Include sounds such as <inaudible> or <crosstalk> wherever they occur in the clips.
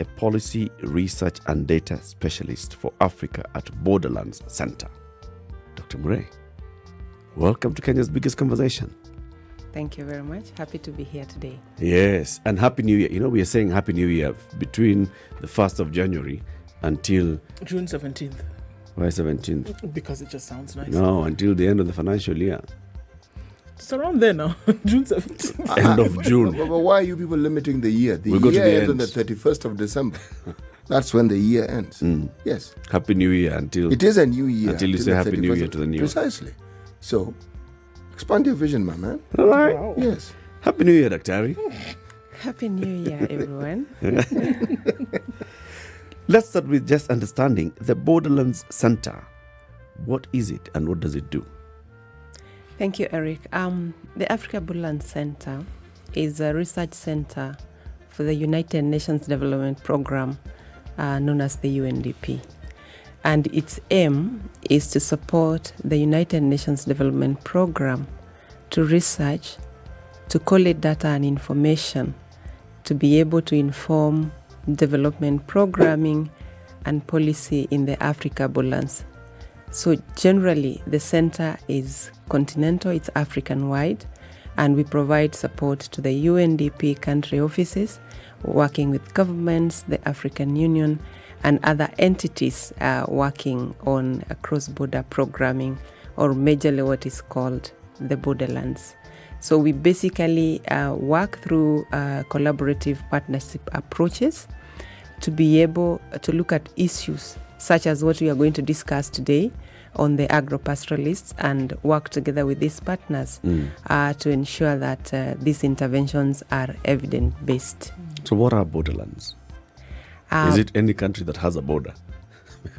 a policy research and data specialist for Africa at Borderlands Center. Dr. Murei, welcome to Kenya's biggest conversation. Thank you very much. Happy to be here today. Yes, and Happy New Year. You know, we are saying Happy New Year between the 1st of January until June 17th, why 17th? because it just sounds nice. No, until the end of the financial year, It's around there now, <laughs> June 17th. <laughs> end of June. But, but why are you people limiting the year? The We'll go to year the ends on the 31st of December. <laughs> That's when the year ends. Mm. Yes. Happy New Year until It is a new year. Until you till say Happy New Year to the new. Precisely. So, expand your vision, my man. All right. Wow. Yes. Happy New Year, Dr. Happy New Year, everyone. Let's start with just understanding the Borderlands Center. What is it and what does it do? Thank you, Eric. Um, the Africa Borderlands Center is a research center for the United Nations Development Program, uh, known as the UNDP. And its aim is to support the United Nations Development Program to research, to collect data and information, to be able to inform development programming and policy in the Africa Borderlands So generally, the center is continental, it's African wide, and we provide support to the UNDP country offices, working with governments, the African Union, and other entities uh, working on cross border programming, or majorly what is called the borderlands. So we basically uh, work through uh, collaborative partnership approaches to be able to look at issues such as what we are going to discuss today on the agro-pastoralists and work together with these partners uh, to ensure that uh, these interventions are evidence-based. So, what are borderlands? Uh, is it any country that has a border? <laughs>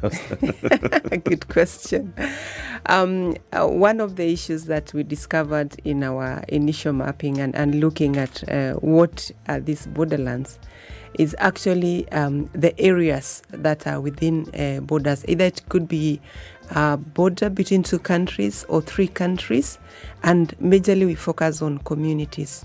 Good question. Um, uh, one of the issues that we discovered in our initial mapping and, and looking at uh, what are these borderlands is actually um, the areas that are within uh, borders. Either it could be a border between two countries or three countries, and majorly we focus on communities.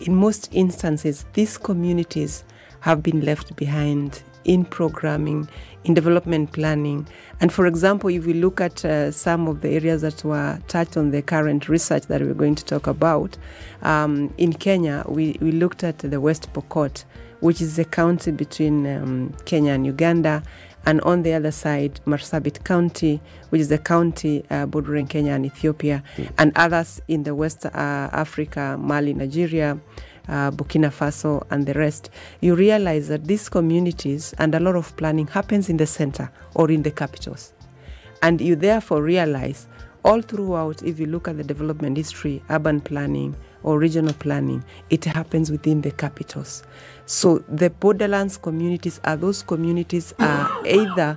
In most instances, these communities have been left behind in programming, in development planning. And for example, if we look at uh, some of the areas that were touched on the current research that we're going to talk about, um, in Kenya, we, we looked at the West Pokot, which is a county between um, Kenya and Uganda. And on the other side, Marsabit County, which is a county uh, bordering Kenya and Ethiopia, and others in the West uh, Africa, Mali, Nigeria, uh, Burkina Faso, and the rest, you realize that these communities and a lot of planning happens in the center or in the capitals. And you therefore realize all throughout, if you look at the development history, urban planning, or regional planning, it happens within the capitals. So the borderlands communities are those communities are either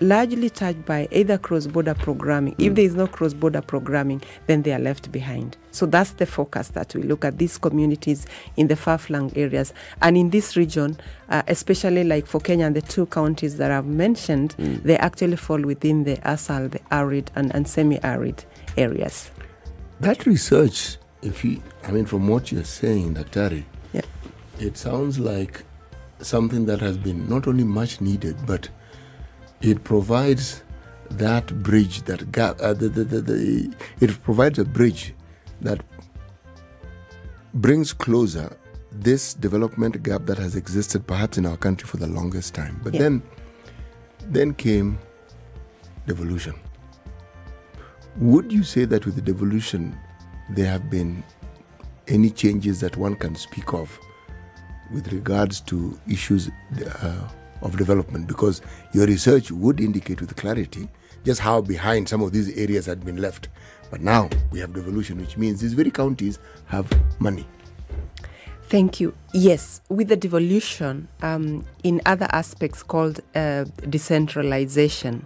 largely touched by either cross-border programming. If there is no cross-border programming, then they are left behind. So that's the focus that we look at these communities in the far-flung areas. And in this region, uh, especially like for Kenya and the two counties that I've mentioned, they actually fall within the ASAL, the arid and, and semi-arid areas. That research, if you, I mean, from what you're saying, Daktari. It sounds like something that has been not only much needed, but it provides that bridge, that gap. Uh, the, the, the, the, it provides a bridge that brings closer this development gap that has existed perhaps in our country for the longest time. But Yeah. then, then came devolution. Would you say that with the devolution, there have been any changes that one can speak of with regards to issues uh, of development? Because your research would indicate with clarity just how behind some of these areas had been left. But now we have devolution, which means these very counties have money. Thank you. Yes, with the devolution, um, in other aspects called uh, decentralization,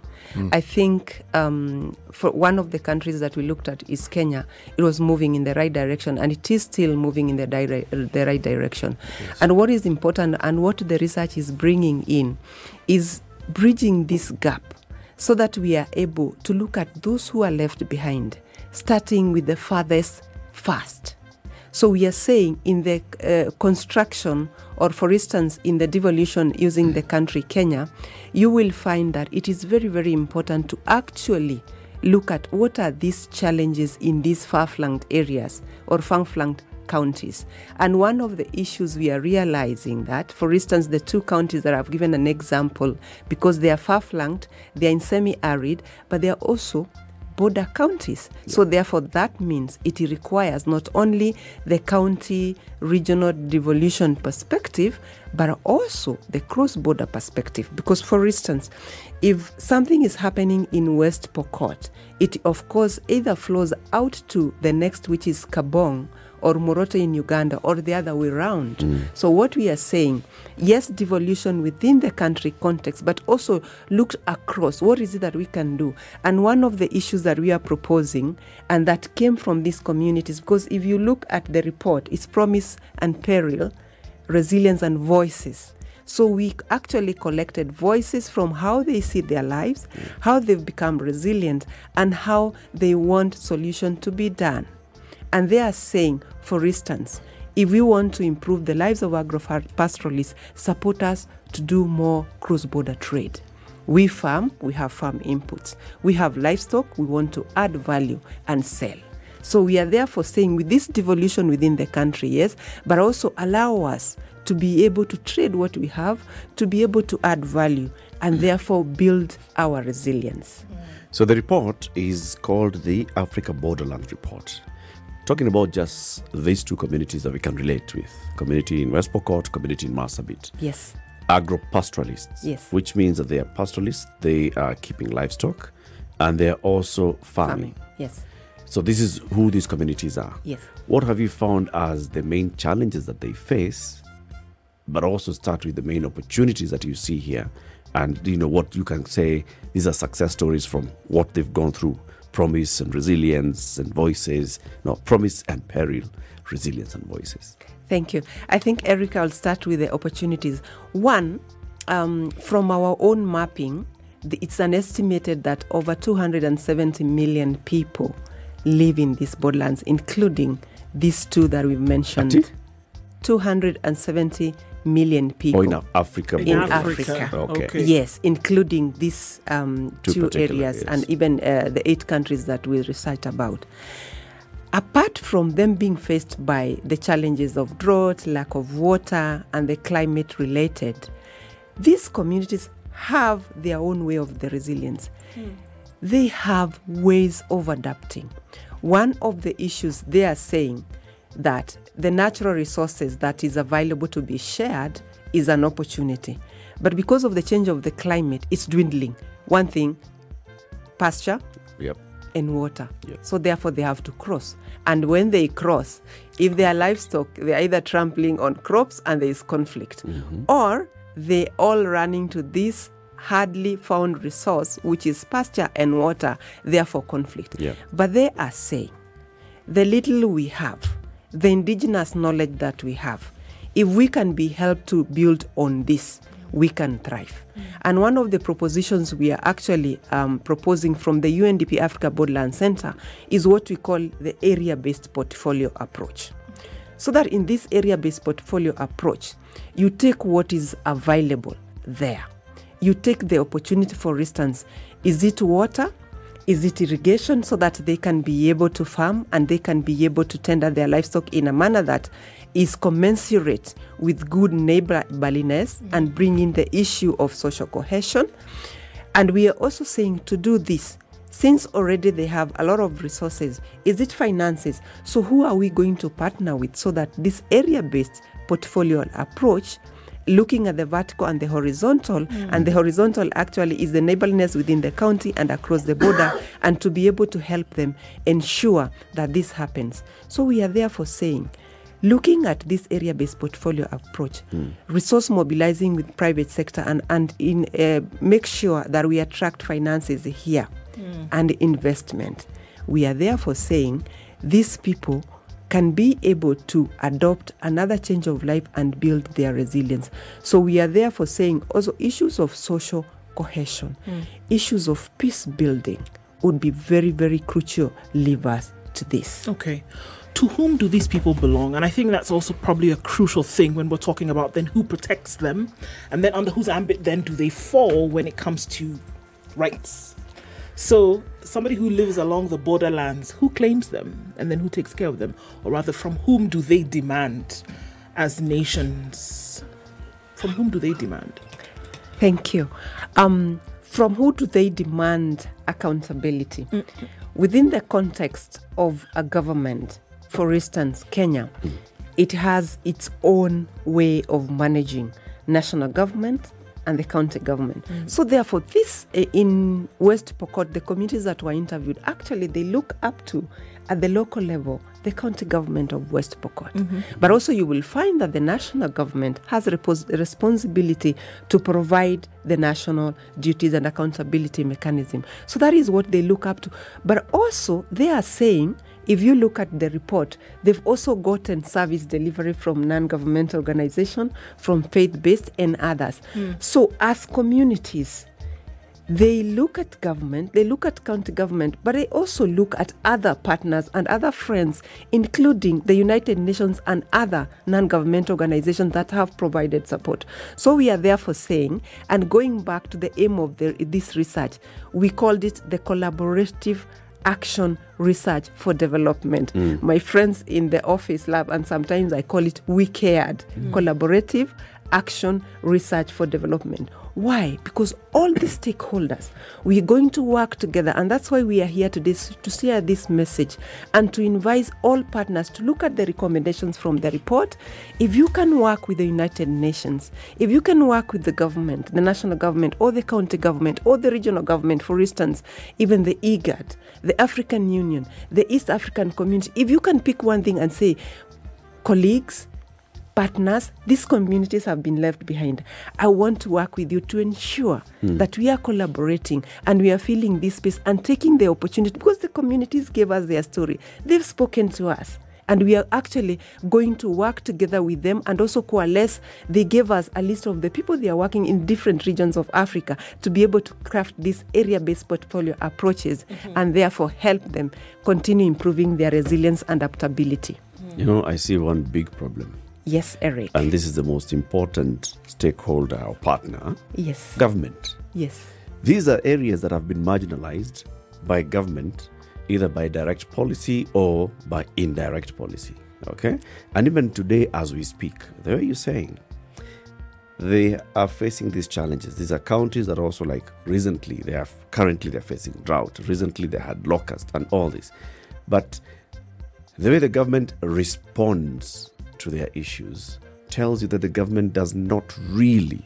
I think um, for one of the countries that we looked at is Kenya. It was moving in the right direction, and it is still moving in the, dire- the right direction. And what is important, and what the research is bringing in, is bridging this gap so that we are able to look at those who are left behind, starting with the farthest first. So we are saying in the uh, construction, or for instance, in the devolution using the country Kenya, you will find that it is very, very important to actually look at what are these challenges in these far-flanked areas or far-flanked counties. And one of the issues we are realizing that, for instance, the two counties that I've given an example, because they are far-flanked, they are in semi-arid, but they are also border counties. So therefore, that means it requires not only the county regional devolution perspective, but also the cross-border perspective. Because, for instance, if something is happening in West Pokot, it of course either flows out to the next, which is Kaabong, or Moroto in Uganda, or the other way around. Mm. So, what we are saying, yes, devolution within the country context, but also looked across what is it that we can do. And one of the issues that we are proposing, and that came from these communities, because if you look at the report, it's promise and peril, resilience and voices. So we actually collected voices from how they see their lives, mm. how they've become resilient, and how they want solution to be done. And they are saying, for instance, if we want to improve the lives of agropastoralists, support us to do more cross-border trade. We farm, we have farm inputs. We have livestock, we want to add value and sell. So we are therefore saying with this devolution within the country, yes, but also allow us to be able to trade what we have, to be able to add value, and therefore build our resilience. So the report is called the Africa Borderland Report. Talking about just these two communities that we can relate with community in West Pokot, community in Marsabit. Yes. Agro-pastoralists. Yes. Which means that they are pastoralists, they are keeping livestock, and they are also farming. Farming. Yes. So this is who these communities are. Yes. What have you found as the main challenges that they face, but also start with the main opportunities that you see here, and you know what you can say these are success stories from what they've gone through, promise and resilience and voices, no promise and peril, resilience and voices. Thank you. I think, Erica, I'll start with the opportunities. One, um, from our own mapping, the, it's an estimated that over 270 million people live in these borderlands, including these two that we've mentioned. 270 million people. Or in Africa. In In borderlands. Africa. Okay. Yes, including these um, Two two, areas yes. and even uh, the eight countries that we recite about. Apart from them being faced by the challenges of drought, lack of water, and the climate related, these communities have their own way of the resilience. They have ways of adapting. One of the issues they are saying that the natural resources that is available to be shared is an opportunity. But because of the change of the climate, it's dwindling. One thing, pasture Yep. and water. Yeah. So therefore they have to cross. And when they cross, if they are livestock, they are either trampling on crops and there is conflict. Mm-hmm. Or they all running to this hardly found resource, which is pasture and water, therefore conflict. Yeah. But they are saying the little we have, the indigenous knowledge that we have, if we can be helped to build on this, we can thrive. And one of the propositions we are actually um, proposing from the UNDP Africa Borderland Center is what we call the area based portfolio approach. So that in this area based portfolio approach, you take what is available there. You take the opportunity, for instance, is it water? Is it irrigation so that they can be able to farm and they can be able to tender their livestock in a manner that is commensurate with good neighborliness mm. and bring in the issue of social cohesion? And we are also saying to do this, since already they have a lot of resources, is it finances? So, who are we going to partner with so that this area based portfolio approach looking at the vertical and the horizontal and the horizontal actually is the neighborliness within the county and across the border <coughs> and to be able to help them ensure that this happens. So we are therefore saying looking at this area-based portfolio approach, resource mobilizing with private sector, and and in uh, make sure that we attract finances here and investment. We are therefore saying these people can be able to adopt another change of life and build their resilience. So we are therefore saying also issues of social cohesion, hmm. issues of peace building would be very, very crucial levers to this. Okay. To whom do these people belong? And I think that's also probably a crucial thing when we're talking about then who protects them and then under whose ambit then do they fall when it comes to rights. So, somebody who lives along the borderlands, who claims them and then who takes care of them? Or rather, from whom do they demand as nations? From whom do they demand? Thank you. Um, from who do they demand accountability? Within the context of a government, for instance, Kenya, it has its own way of managing national government and the county government. So therefore, this uh, in West Pokot, the communities that were interviewed, actually they look up to at the local level the county government of West Pokot. But also you will find that the national government has a repos- responsibility to provide the national duties and accountability mechanism. So that is what they look up to. But also they are saying if you look at the report, they've also gotten service delivery from non-governmental organization, from faith-based and others. Hmm. So as communities, they look at government, they look at county government, but they also look at other partners and other friends, including the United Nations and other non government organizations that have provided support. So we are therefore saying, and going back to the aim of the, this research, we called it the collaborative action research for development. Mm. My friends in the office lab, and sometimes I call it we cared, mm. collaborative action research for development. Why? Because all the stakeholders, we're going to work together, and that's why we are here today to share this message and to invite all partners to look at the recommendations from the report. If you can work with the United Nations, if you can work with the government, the national government, or the county government, or the regional government, for instance, even the IGAD, the African Union, the East African community, if you can pick one thing and say, colleagues, partners, these communities have been left behind. I want to work with you to ensure hmm. that we are collaborating and we are filling this space and taking the opportunity because the communities gave us their story. They've spoken to us. And we are actually going to work together with them and also coalesce. They gave us a list of the people they are working in different regions of Africa to be able to craft these area based portfolio approaches mm-hmm. and therefore help them continue improving their resilience and adaptability. Mm. You know, I see one big problem, Yes, Eric. and this is the most important stakeholder or partner yes. government. Yes. These are areas that have been marginalized by government, either by direct policy or by indirect policy. Okay? And even today, as we speak, the way you're saying, they are facing these challenges. These are counties that are also like recently, they are currently they're facing drought. Recently, they had locust and all this. But the way the government responds to their issues tells you that the government does not really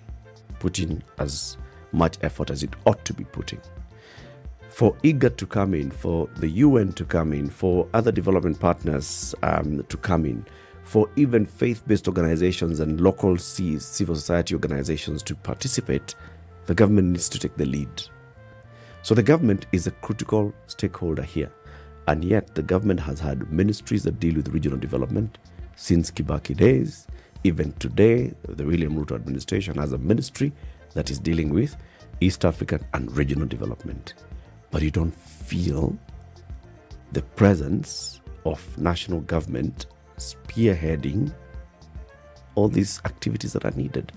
put in as much effort as it ought to be putting. For IGAD to come in, for the UN to come in, for other development partners um, to come in, for even faith based organizations and local civil society organizations to participate, the government needs to take the lead. So the government is a critical stakeholder here. And yet the government has had ministries that deal with regional development since Kibaki days. Even today, the William Ruto administration has a ministry that is dealing with East African and regional development. But you don't feel the presence of national government spearheading all these activities that are needed.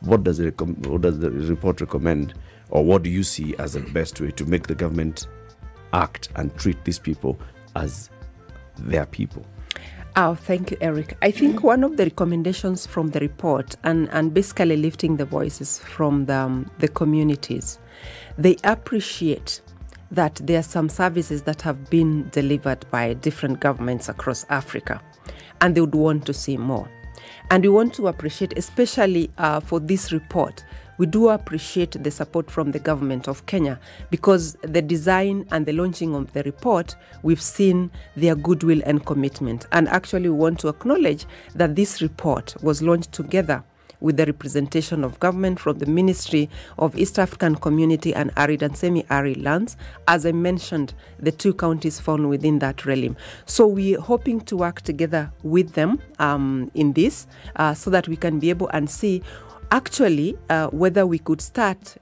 What does, what does the report recommend, or what do you see as the best way to make the government act and treat these people as their people? Oh, thank you, Eric. I think one of the recommendations from the report, and, and basically lifting the voices from the, um, the communities, they appreciate that there are some services that have been delivered by different governments across Africa, and they would want to see more. And we want to appreciate, especially uh, for this report, we do appreciate the support from the government of Kenya because the design and the launching of the report, we've seen their goodwill and commitment. And actually, we want to acknowledge that this report was launched together with the representation of government from the Ministry of East African Community and Arid and Semi-Arid Lands. As I mentioned, the two counties fall within that realm. So we're hoping to work together with them um, in this uh, so that we can be able and see actually uh, whether we could start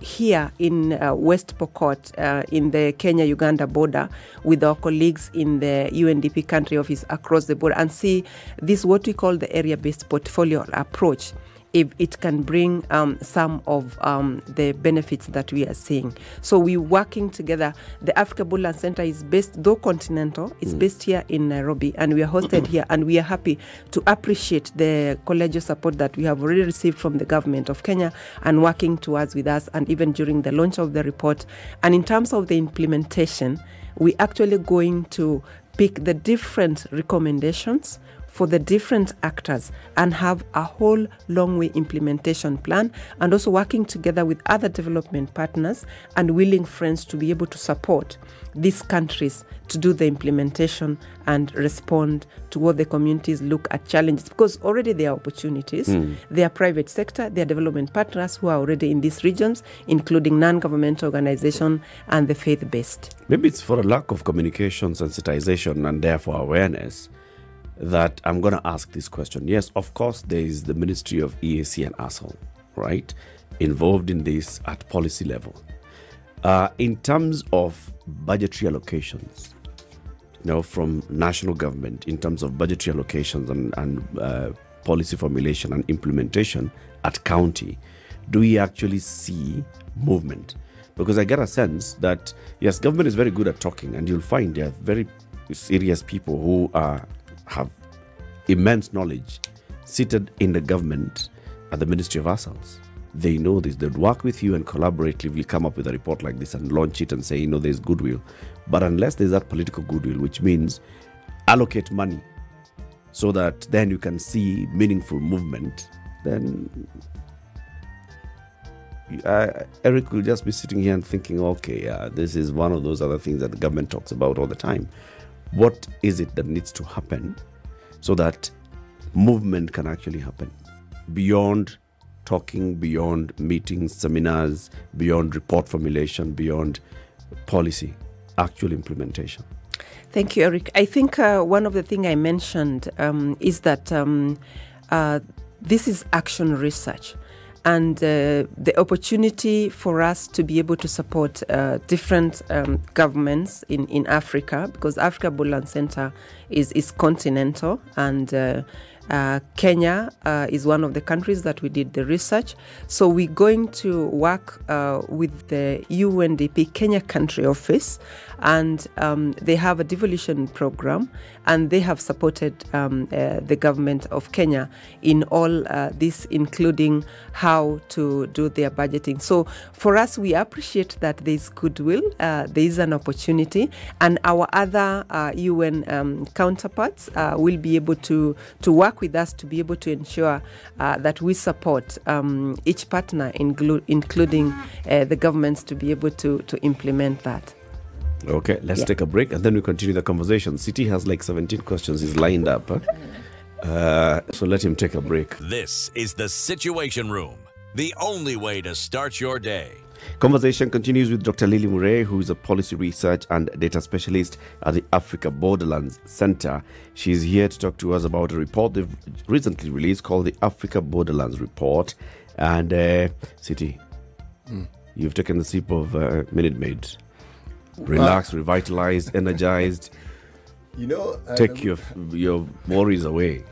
here in uh, West Pokot, uh, in the Kenya Uganda border, with our colleagues in the UNDP country office across the border, and see this what we call the area based portfolio approach. If it can bring um, some of um, the benefits that we are seeing. So we're working together. The Africa Borderland Center is based, though continental, it's based here in Nairobi, and we are hosted here, and we are happy to appreciate the collegial support that we have already received from the government of Kenya and working towards with us, and even during the launch of the report. And in terms of the implementation, we're actually going to pick the different recommendations for the different actors and have a whole long way implementation plan and also working together with other development partners and willing friends to be able to support these countries to do the implementation and respond to what the communities look at challenges. Because already there are opportunities. Hmm. There are private sector there are development partners who are already in these regions including non-governmental organization and the faith-based. Maybe it's for a lack of communication, sensitization, and therefore awareness that I'm going to ask this question. Yes, of course, there is the Ministry of EAC and ASAL, right? Involved in this at policy level. Uh, in terms of budgetary allocations, you know, from national government, in terms of budgetary allocations and, and uh, policy formulation and implementation at county, do we actually see movement? Because I get a sense that, yes, government is very good at talking, and you'll find there are very serious people who are have immense knowledge seated in the government at the Ministry of ASALs. They know this. They'd work with you and collaboratively come up with a report like this and launch it and say, you know, there's goodwill. But unless there's that political goodwill, which means allocate money so that then you can see meaningful movement, then Eric will just be sitting here and thinking, okay, this is one of those other things that the government talks about all the time. What is it that needs to happen so that movement can actually happen beyond talking, beyond meetings, seminars, beyond report formulation, beyond policy, actual implementation? Thank you, Eric. I think uh, one of the things I mentioned um, is that um, uh, this is action research. And uh, the opportunity for us to be able to support uh, different um, governments in, in Africa, because Africa Borderland Center is, is continental, and uh, uh, Kenya uh, is one of the countries that we did the research. So we're going to work uh, with the UNDP Kenya Country Office, and um, they have a devolution program, and they have supported um, uh, the government of Kenya in all uh, this, including how to do their budgeting. So for us, we appreciate that there is goodwill, uh, there is an opportunity, and our other uh, UN um, counterparts uh, will be able to to work with us to be able to ensure uh, that we support um, each partner, inclu- including uh, the governments, to be able to to implement that. Okay, let's Yeah. take a break and then we continue the conversation. City has like 17 questions, he's lined up. Huh? Uh, so let him take a break. This is the Situation Room, the only way to start your day. Conversation continues with Dr. Lily Murei, who is a policy research and data specialist at the Africa Borderlands Center. She's here to talk to us about a report they've recently released called the Africa Borderlands Report. And, uh, City, you've taken the sip of uh, Minute Maid. Relaxed, revitalized, energized. You know, Take um, your your worries away.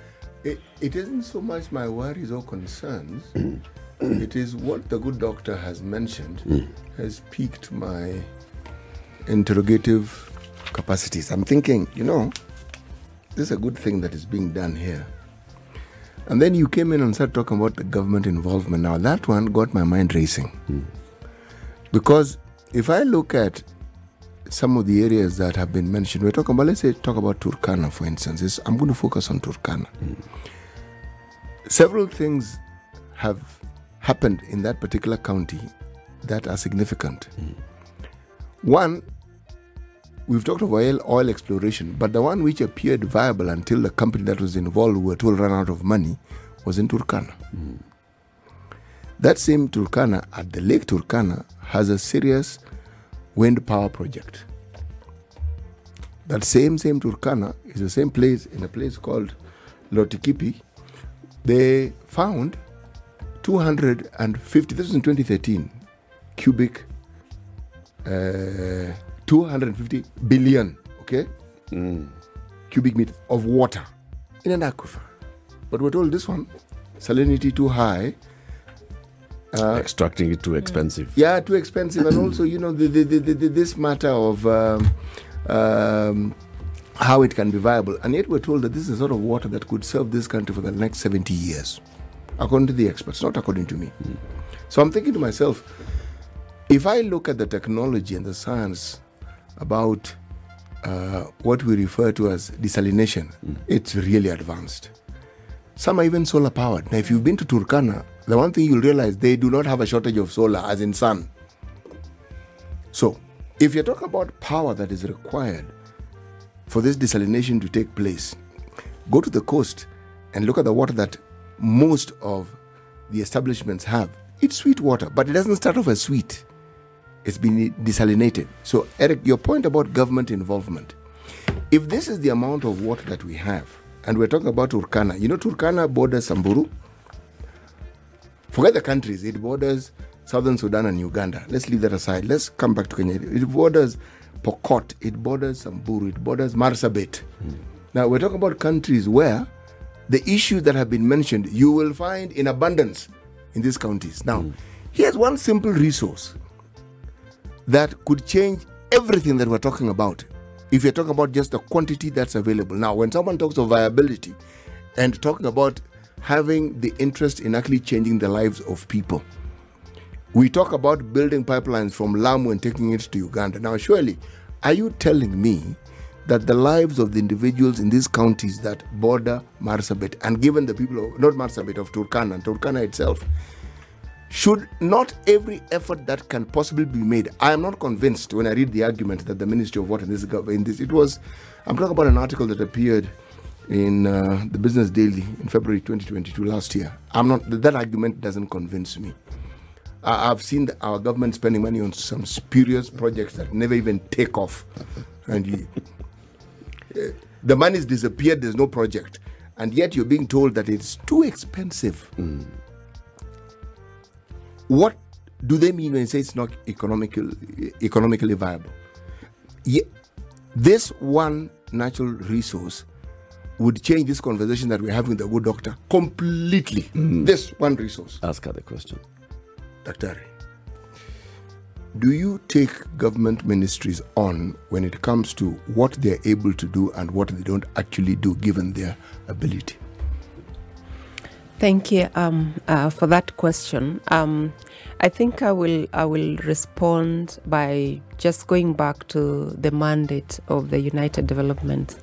It, it isn't so much my worries or concerns. <clears throat> it is what the good doctor has mentioned has piqued my interrogative capacities. I'm thinking, you know, this is a good thing that is being done here. And then you came in and started talking about the government involvement. Now, that one got my mind racing. Because if I look at some of the areas that have been mentioned, we're talking about, let's say, talk about Turkana, for instance. It's- I'm going to focus on Turkana. Several things have happened in that particular county that are significant. One, we've talked of oil, oil exploration, but the one which appeared viable until the company that was involved were told run out of money was in Turkana. That same Turkana at the Lake Turkana has a serious wind power project. That same same Turkana is the same place in a place called Lotikipi. They found 250. This was in 2013. Cubic. Uh, 250 billion. Okay. Cubic meters of water in an aquifer. But we're told this one salinity too high. Extracting it too expensive. Yeah, too expensive, and also you know the, the, the, the, this matter of um, um, how it can be viable, and yet we're told that this is the sort of water that could serve this country for the next 70 years, according to the experts, not according to me. So I'm thinking to myself, if I look at the technology and the science about uh, what we refer to as desalination, it's really advanced. Some are even solar powered. Now, if you've been to Turkana, the one thing you'll realize they do not have a shortage of solar, as in sun. So, if you talk about power that is required for this desalination to take place, go to the coast and look at the water that most of the establishments have. It's sweet water, but it doesn't start off as sweet. It's been desalinated. So, Eric, your point about government involvement. If this is the amount of water that we have, and we're talking about Turkana, you know, Turkana borders Samburu. Forget the countries, it borders Southern Sudan and Uganda. Let's leave that aside. Let's come back to Kenya. It borders Pokot, it borders Samburu, it borders Marsabit. Hmm. Now, we're talking about countries where the issues that have been mentioned you will find in abundance in these counties. Now, hmm. here's one simple resource that could change everything that we're talking about if you're talking about just the quantity that's available. Now, when someone talks of viability and talking about having the interest in actually changing the lives of people, we talk about building pipelines from Lamu and taking it to Uganda. Now, surely, are you telling me that the lives of the individuals in these counties that border Marsabit and given the people of, not Marsabit, of Turkana and Turkana itself, should not every effort that can possibly be made i am not convinced when i read the argument that the ministry of water in this in this it was i'm talking about an article that appeared in uh, the business daily in february 2022 last year. I'm not that argument doesn't convince me. I- i've seen the, our government spending money on some spurious projects that never even take off. And you, uh, the money's disappeared there's no project. And yet you're being told that it's too expensive. What do they mean when they say it's not economical, economically viable? Ye- this one natural resource would change this conversation that we're having with the good doctor completely. This one resource. Ask her the question. Dr. do you take government ministries on when it comes to what they're able to do and what they don't actually do given their ability? Thank you um, uh, for that question. Um, I think I will I will respond by just going back to the mandate of the United Development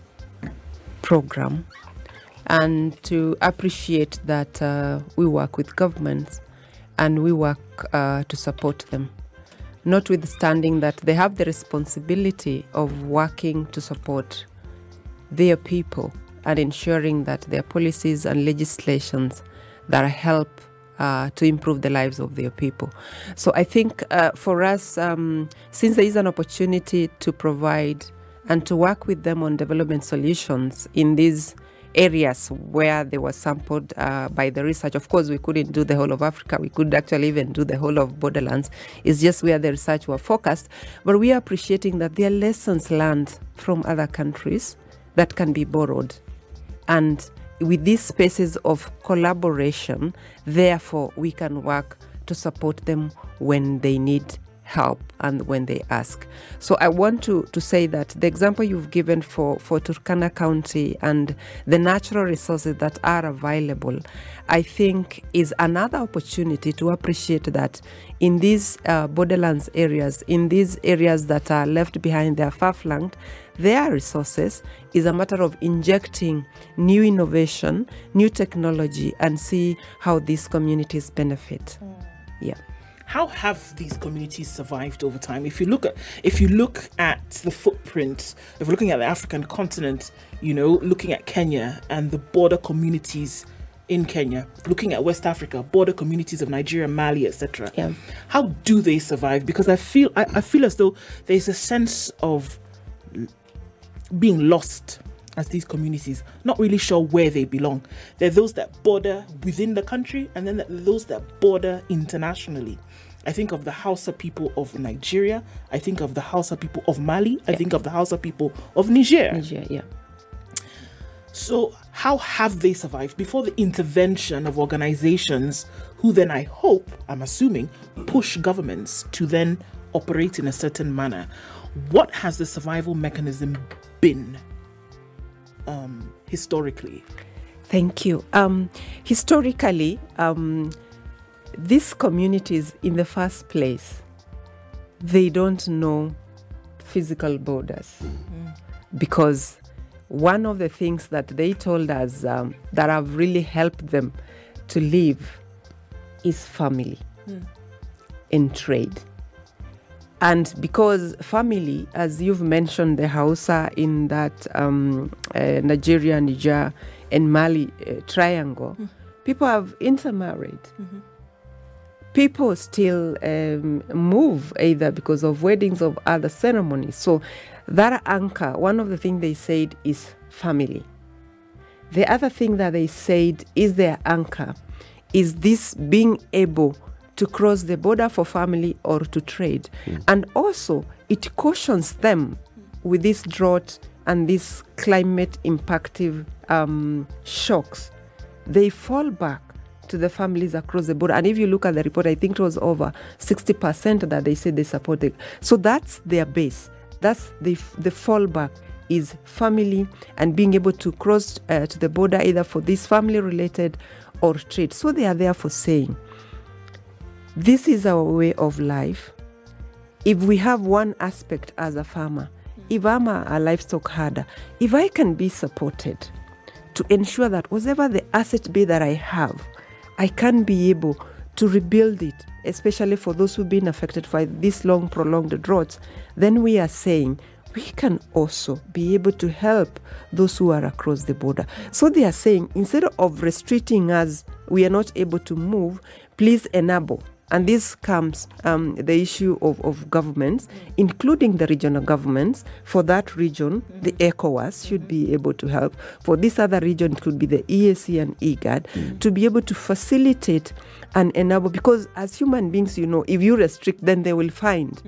Program, and to appreciate that uh, we work with governments and we work uh, to support them. Notwithstanding that they have the responsibility of working to support their people and ensuring that their policies and legislations that help uh, to improve the lives of their people. So I think uh, for us, um, since there is an opportunity to provide and to work with them on development solutions in these areas where they were sampled uh, by the research. Of course, we couldn't do the whole of Africa. We could actually even do the whole of borderlands. It's just where the research were focused. But we are appreciating that there are lessons learned from other countries that can be borrowed. And with these spaces of collaboration, therefore, we can work to support them when they need help and when they ask. So I want to, to say that the example you've given for, for Turkana County and the natural resources that are available, I think is another opportunity to appreciate that in these uh, borderlands areas, in these areas that are left behind, they are far flanked, their resources is a matter of injecting new innovation, new technology, and see how these communities benefit. Yeah. How have these communities survived over time? If you look at if you look at the footprint, if we're looking at the African continent, you know, looking at Kenya and the border communities in Kenya, looking at West Africa, border communities of Nigeria, Mali, etc. Yeah. How do they survive? Because I feel I, I feel as though there's a sense of being lost as these communities, not really sure where they belong. There are those that border within the country, and then those that border internationally. I think of the Hausa people of Nigeria. I think of the Hausa people of Mali. I think of the Hausa people of Niger. Nigeria, yeah. So, how have they survived before the intervention of organizations who then, I hope, I'm assuming, push governments to then operate in a certain manner? What has the survival mechanism been um, historically? Thank you. Um, historically, um, these communities, in the first place, they don't know physical borders because one of the things that they told us um, that have really helped them to live is family and trade. And because family, as you've mentioned, the Hausa in that um, uh, Nigeria, Niger, and Mali uh, triangle, people have intermarried. People still um, move either because of weddings or other ceremonies. So, that anchor, one of the things they said is family. The other thing that they said is their anchor is this being able to cross the border for family or to trade. And also, it cautions them with this drought and these climate impactive um, shocks. They fall back to the families across the border. And if you look at the report, I think it was over 60% that they said they supported. So that's their base. That's the, the fallback is family and being able to cross uh, to the border either for this family related or trade. So they are there for saying, this is our way of life. If we have one aspect as a farmer, mm. if I'm a, a livestock herder, if I can be supported to ensure that whatever the asset be that I have, I can be able to rebuild it, especially for those who've been affected by this long, prolonged droughts, then we are saying we can also be able to help those who are across the border. So they are saying instead of restricting us, we are not able to move, please enable. And this comes um, the issue of, of governments, including the regional governments. For that region, the ECOWAS should be able to help. For this other region, it could be the EAC and IGAD to be able to facilitate and enable. Because as human beings, you know, if you restrict, then they will find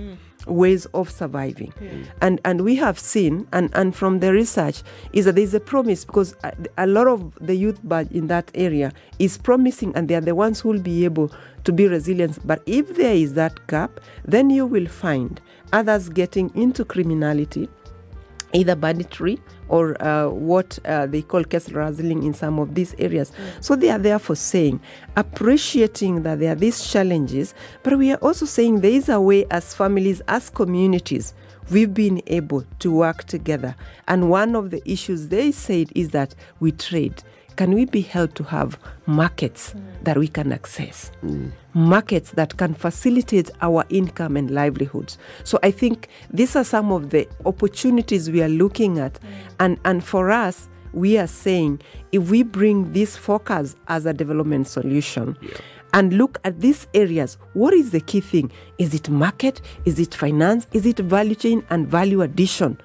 ways of surviving. And and we have seen and and from the research is that there's a promise because a, a lot of the youth bulge in that area is promising and they are the ones who will be able to be resilient. But if there is that gap then you will find others getting into criminality either banditry or uh, what uh, they call cattle rustling in some of these areas. So they are therefore saying, appreciating that there are these challenges, but we are also saying there is a way as families, as communities, we've been able to work together. And one of the issues they said is that we trade. Can we be held to have markets that we can access? Markets that can facilitate our income and livelihoods. So I think these are some of the opportunities we are looking at. And, and for us, we are saying if we bring this focus as a development solution and look at these areas, what is the key thing? Is it market? Is it finance? Is it value chain and value addition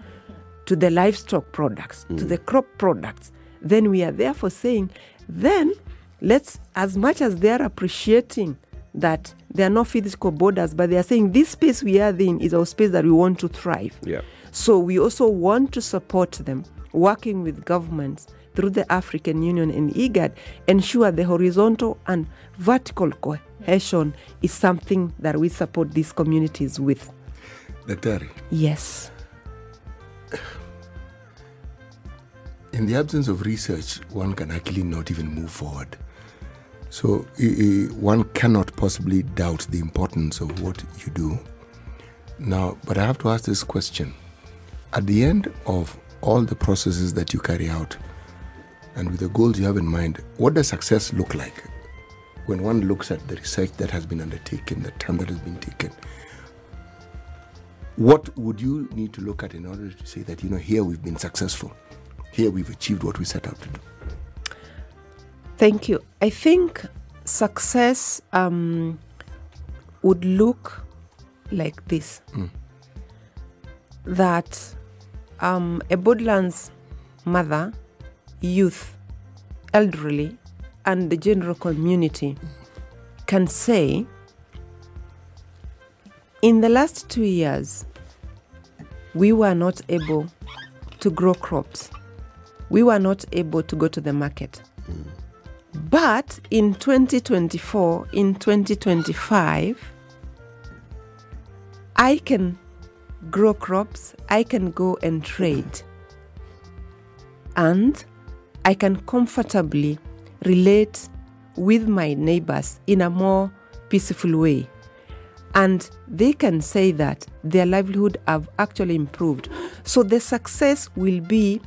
to the livestock products, to mm. the crop products? Then we are therefore saying, then let's, as much as they are appreciating that there are no physical borders, but they are saying this space we are in is our space that we want to thrive. Yeah. So we also want to support them, working with governments through the African Union and IGAD, ensure the horizontal and vertical cohesion is something that we support these communities with. Daktari, Yes. In the absence of research, one can actually not even move forward. So one cannot possibly doubt the importance of what you do. Now, but I have to ask this question. At the end of all the processes that you carry out and with the goals you have in mind, what does success look like? when one looks at the research that has been undertaken, the time that has been taken, what would you need to look at in order to say that, you know, here we've been successful? Here we've achieved what we set out to do? Thank you. I think success um, would look like this that um, a Borderlands mother, youth, elderly, and the general community can say, in the last two years, we were not able to grow crops. We were not able to go to the market. But in 2024, in 2025, I can grow crops, I can go and trade, and I can comfortably relate with my neighbors in a more peaceful way. And they can say that their livelihood have actually improved. So the success will be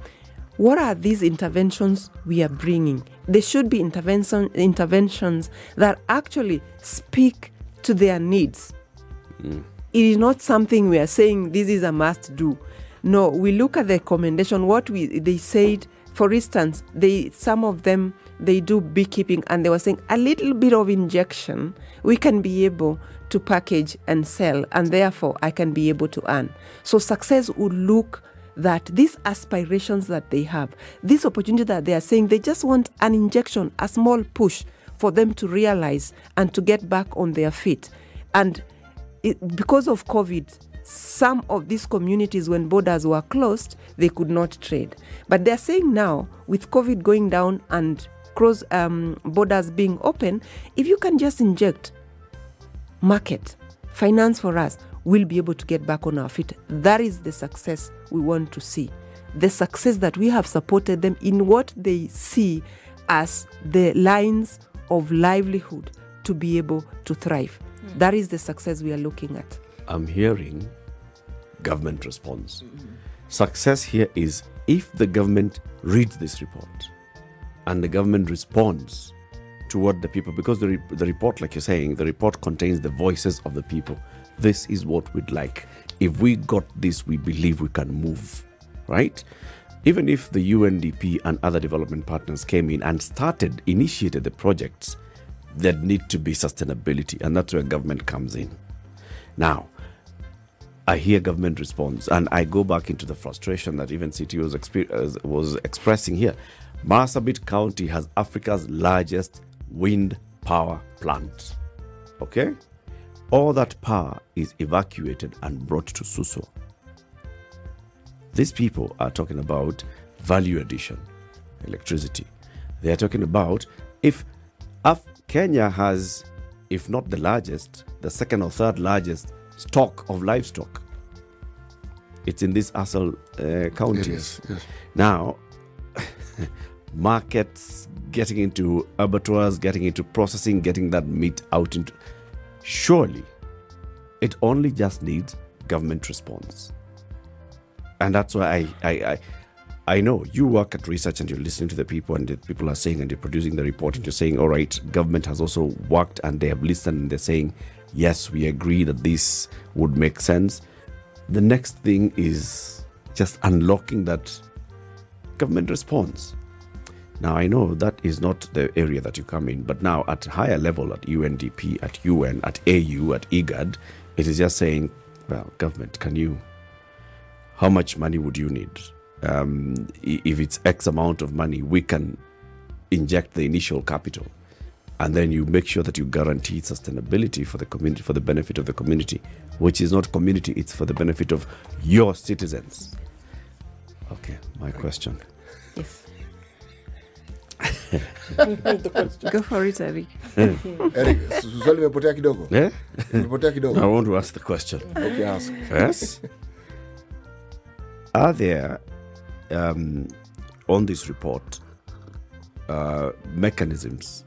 what are these interventions we are bringing? They should be intervention, interventions that actually speak to their needs. Hmm. It is not something we are saying this is a must do. No, we look at the recommendation, what we they said, for instance, they some of them they do beekeeping and they were saying a little bit of injection we can be able to package and sell and therefore I can be able to earn. So success would look that these aspirations that they have, this opportunity that they are saying, they just want an injection, a small push for them to realize and to get back on their feet. And it, because of COVID, some of these communities, when borders were closed, they could not trade. But they're saying now, with COVID going down and cross um, borders being open, if you can just inject market, finance for us, we'll be able to get back on our feet. That is the success we want to see. The success that we have supported them in what they see as the lines of livelihood to be able to thrive. Hmm. That is the success we are looking at. I'm hearing government response. Success here is if the government reads this report and the government responds to what the people, because the, re- the report, like you're saying, the report contains the voices of the people. This is what we'd like. If we got this, we believe we can move, right? Even if the UNDP and other development partners came in and started, initiated the projects, there need to be sustainability, and that's where government comes in. Now, I hear government response, and I go back into the frustration that even CT was, expe- uh, was expressing here. Marsabit County has Africa's largest wind power plant. Okay? All that power is evacuated and brought to Suswa. These people are talking about value addition, electricity. They are talking about if Af- Kenya has, if not the largest, the second or third largest stock of livestock. It's in these ASAL uh, counties. yes. Now, <laughs> markets, getting into abattoirs, getting into processing, getting that meat out into. Surely, it only just needs government response. And that's why I, I, I, I know you work at research and you're listening to the people, and the people are saying, and you're producing the report, and you're saying, all right, government has also worked and they have listened, and they're saying, yes, we agree that this would make sense. The next thing is just unlocking that government response. Now, I know that is not the area that you come in, but now at higher level, at UNDP, at UN, at AU, at IGAD, it is just saying, well, government, can you, how much money would you need? Um, if it's X amount of money, we can inject the initial capital. And then you make sure that you guarantee sustainability for the community, for the benefit of the community, which is not community, it's for the benefit of your citizens. Okay, my question. <laughs> Yes. Go for it, Eric. Eric, su- swali imepotea kidogo. Eh? Imepotea I want to ask the question. Okay, ask. Yes. Are there, um, on this report, uh, mechanisms?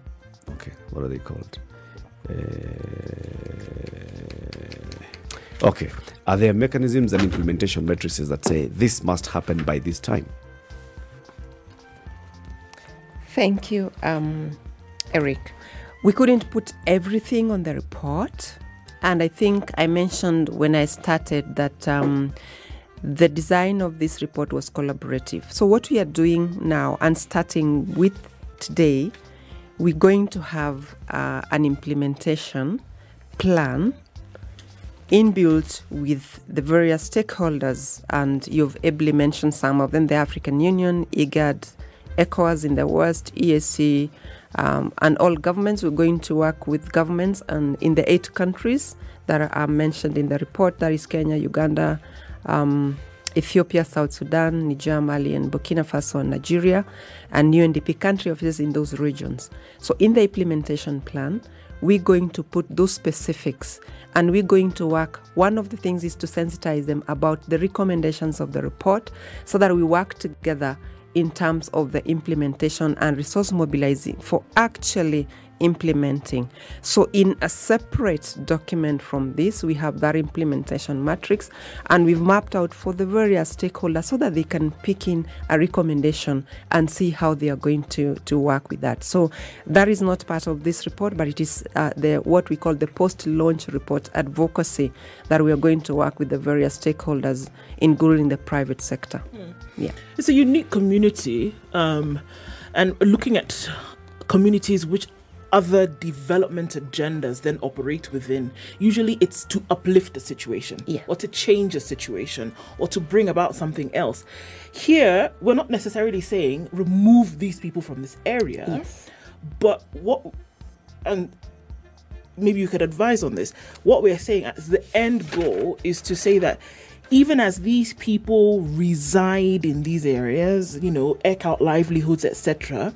Okay, what are they called? Uh, okay, are there mechanisms and implementation matrices that say this must happen by this time? Thank you, um, Eric. We couldn't put everything on the report. And I think I mentioned when I started that um, the design of this report was collaborative. So, what we are doing now and starting with today, we're going to have uh, an implementation plan inbuilt with the various stakeholders, and you've ably mentioned some of them the African Union, IGAD, ECOWAS in the West, EAC, um, and all governments. We're going to work with governments and in the eight countries that are mentioned in the report that is Kenya, Uganda, um, Ethiopia, South Sudan, Niger, Mali, and Burkina Faso, and Nigeria, and UNDP country offices in those regions. So, in the implementation plan, we're going to put those specifics and we're going to work. One of the things is to sensitize them about the recommendations of the report so that we work together in terms of the implementation and resource mobilizing for actually implementing. So, in a separate document from this, we have that implementation matrix and we've mapped out for the various stakeholders so that they can pick in a recommendation and see how they are going to, to work with that. So, that is not part of this report, but it is uh, the what we call the post launch report advocacy that we are going to work with the various stakeholders, including the private sector. Yeah. It's a unique community, um, and looking at communities which other development agendas then operate within. Usually it's to uplift the situation Yeah. or to change a situation or to bring about something else. Here, we're not necessarily saying remove these people from this area, Yes. but what, and maybe you could advise on this. What we're saying as the end goal is to say that even as these people reside in these areas, you know, eke out livelihoods, etc.,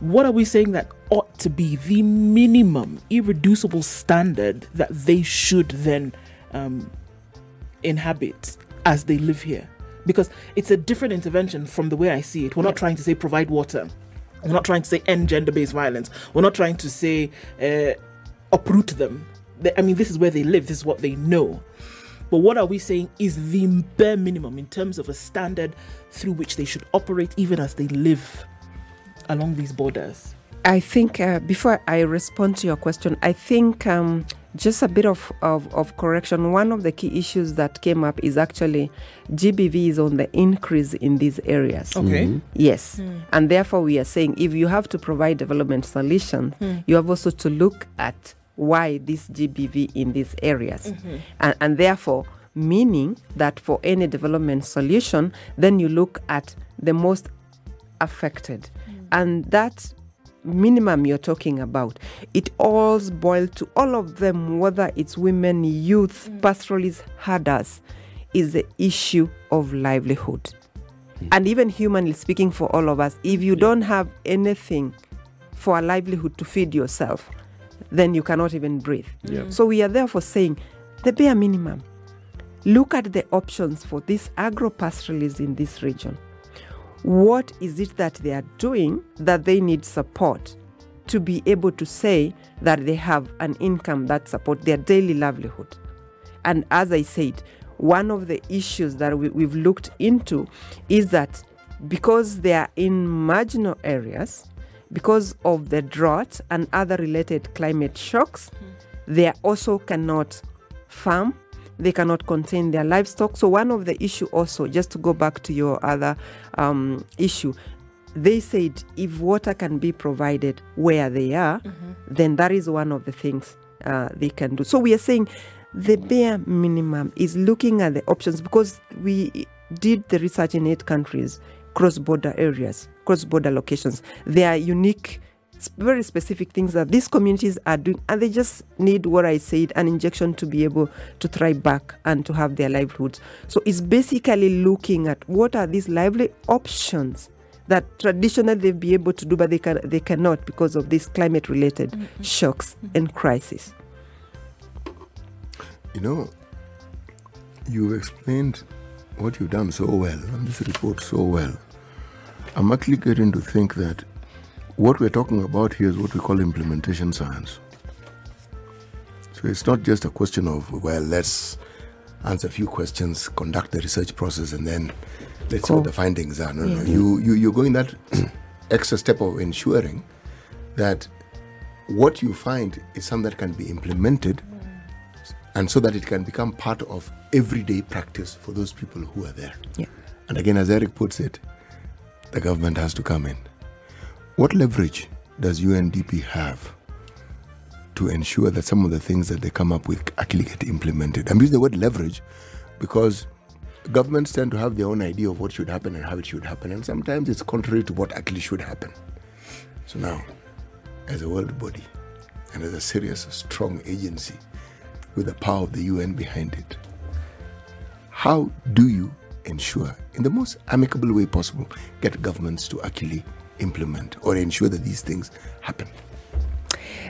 what are we saying that ought to be the minimum irreducible standard that they should then um, inhabit as they live here? Because it's a different intervention from the way I see it. We're not trying to say provide water. We're not trying to say end gender based violence. We're not trying to say uh, uproot them. I mean, this is where they live, this is what they know. But what are we saying is the bare minimum in terms of a standard through which they should operate even as they live along these borders? I think uh, before I respond to your question, I think um, just a bit of, of, of correction. One of the key issues that came up is actually GBV is on the increase in these areas. Okay. Yes. And therefore, we are saying if you have to provide development solutions, you have also to look at why this GBV in these areas. Mm-hmm. And, and therefore, meaning that for any development solution, then you look at the most affected. Mm. And that minimum you're talking about, it all boils to all of them, whether it's women, youth, mm. pastoralists, herders, is the issue of livelihood. Mm. And even humanly speaking, for all of us, if you don't have anything for a livelihood to feed yourself, then you cannot even breathe. Mm. So we are therefore saying the bare minimum. Look at the options for these agro-pastoralists in this region. What is it that they are doing that they need support to be able to say that they have an income that support their daily livelihood? And as I said, one of the issues that we, we've looked into is that because they are in marginal areas, because of the drought and other related climate shocks, they also cannot farm. They cannot contain their livestock. So one of the issue also just to go back to your other um, issue they said if water can be provided where they are then that is one of the things uh, they can do. So we are saying the bare minimum is looking at the options because we did the research in eight countries cross border areas cross border locations. They are unique very specific things that these communities are doing and they just need what i said an injection to be able to thrive back and to have their livelihoods. So it's basically looking at what are these lively options that traditionally they've been able to do but they can they cannot because of these climate related mm-hmm. shocks mm-hmm. and crises. You know, you explained what you've done so well on this report so well. I'm actually getting to think that what we're talking about here is what we call implementation science. So it's not just a question of, well, let's answer a few questions, conduct the research process, and then let's see what the findings are. No, no. You, you, you're going that <clears throat> extra step of ensuring that what you find is something that can be implemented and so that it can become part of everyday practice for those people who are there. Yeah. And again, as Eric puts it, the government has to come in. What leverage does UNDP have to ensure that some of the things that they come up with actually get implemented? I'm using the word leverage because governments tend to have their own idea of what should happen and how it should happen, and sometimes it's contrary to what actually should happen. So now, as a world body and as a serious, strong agency with the power of the UN behind it, how do you ensure, in the most amicable way possible, get governments to actually implement or ensure that these things happen?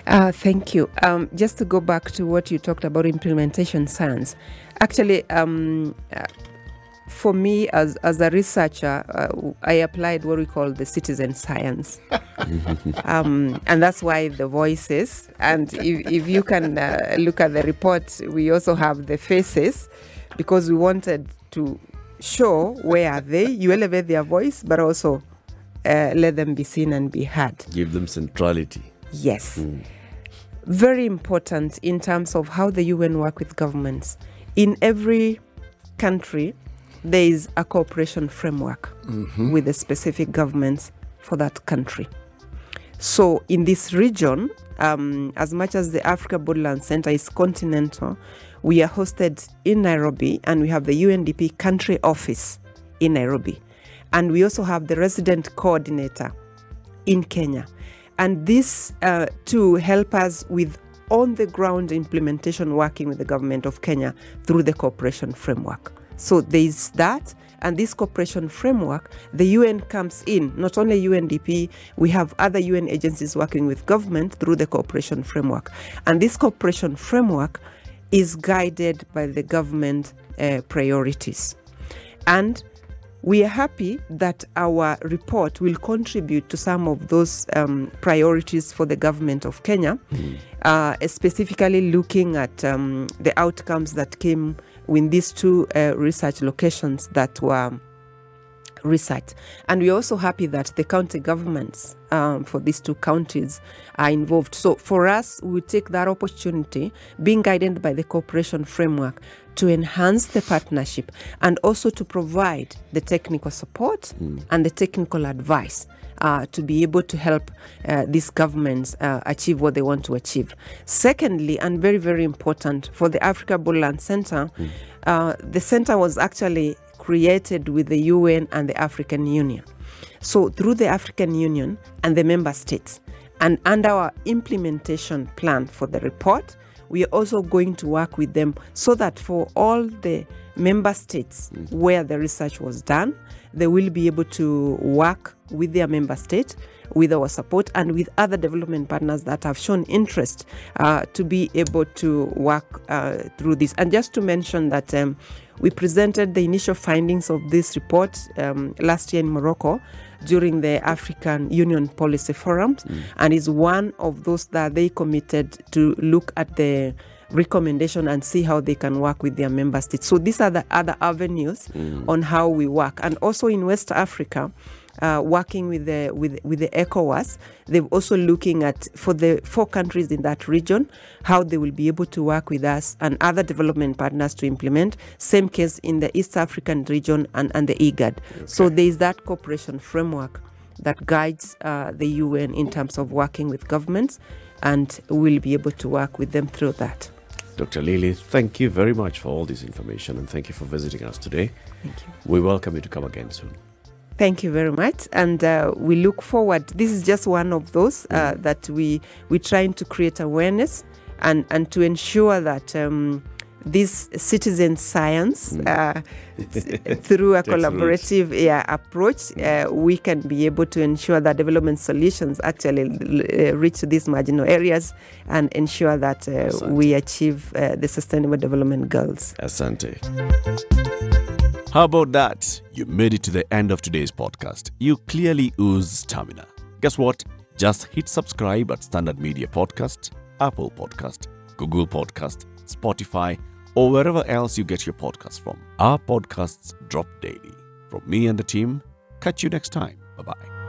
Uh, thank you. Um, just to go back to what you talked about implementation science, actually, um, uh, for me as, as a researcher, uh, I applied what we call the citizen science. <laughs> um, and that's why the voices. And if, if you can uh, look at the report, we also have the faces because we wanted to show where are they. You elevate their voice, but also uh, let them be seen and be heard. Give them centrality. Yes. Very important in terms of how the UN work with governments. In every country, there is a cooperation framework with the specific governments for that country. So in this region, um, as much as the Africa Borderland Center is continental, we are hosted in Nairobi and we have the UNDP country office in Nairobi. And we also have the resident coordinator in Kenya. And this uh, to help us with on the ground implementation working with the government of Kenya through the cooperation framework. So there is that. And this cooperation framework, the UN comes in, not only UNDP, we have other UN agencies working with government through the cooperation framework. And this cooperation framework is guided by the government uh, priorities. And we are happy that our report will contribute to some of those um, priorities for the government of Kenya, uh, specifically looking at um, the outcomes that came with these two uh, research locations that were researched. And we're also happy that the county governments um, for these two counties are involved. So for us, we take that opportunity, being guided by the cooperation framework, to enhance the partnership and also to provide the technical support and the technical advice. Uh, to be able to help uh, these governments uh, achieve what they want to achieve. Secondly, and very, very important for the Africa Borderland Center, uh, the center was actually created with the UN and the African Union. So, through the African Union and the member states, and under our implementation plan for the report, we are also going to work with them so that for all the member states where the research was done, they will be able to work with their member state with our support and with other development partners that have shown interest uh, to be able to work uh, through this. And just to mention that um, we presented the initial findings of this report um, last year in Morocco during the African Union Policy Forums, and is one of those that they committed to look at the recommendation and see how they can work with their member states. So these are the other avenues on how we work, and also in West Africa. Uh, working with the with with the ECOWAS, they're also looking at for the four countries in that region how they will be able to work with us and other development partners to implement. Same case in the East African region and, and the IGAD. So there is that cooperation framework that guides uh, the UN in terms of working with governments, and we'll be able to work with them through that. Dr. Lily, thank you very much for all this information and thank you for visiting us today. Thank you. We welcome you to come again soon. Thank you very much, and uh, we look forward. This is just one of those uh, that we we're trying to create awareness and and to ensure that. Um, this citizen science uh, through a <laughs> collaborative yeah, approach, uh, we can be able to ensure that development solutions actually uh, reach these marginal areas and ensure that uh, we achieve uh, the sustainable development goals. Asante. How about that? You made it to the end of today's podcast. You clearly ooze stamina. Guess what? Just hit subscribe at Standard Media Podcast, Apple Podcast, Google Podcast, Spotify, or wherever else you get your podcasts from. Our podcasts drop daily. From me and the team, catch you next time. Bye bye.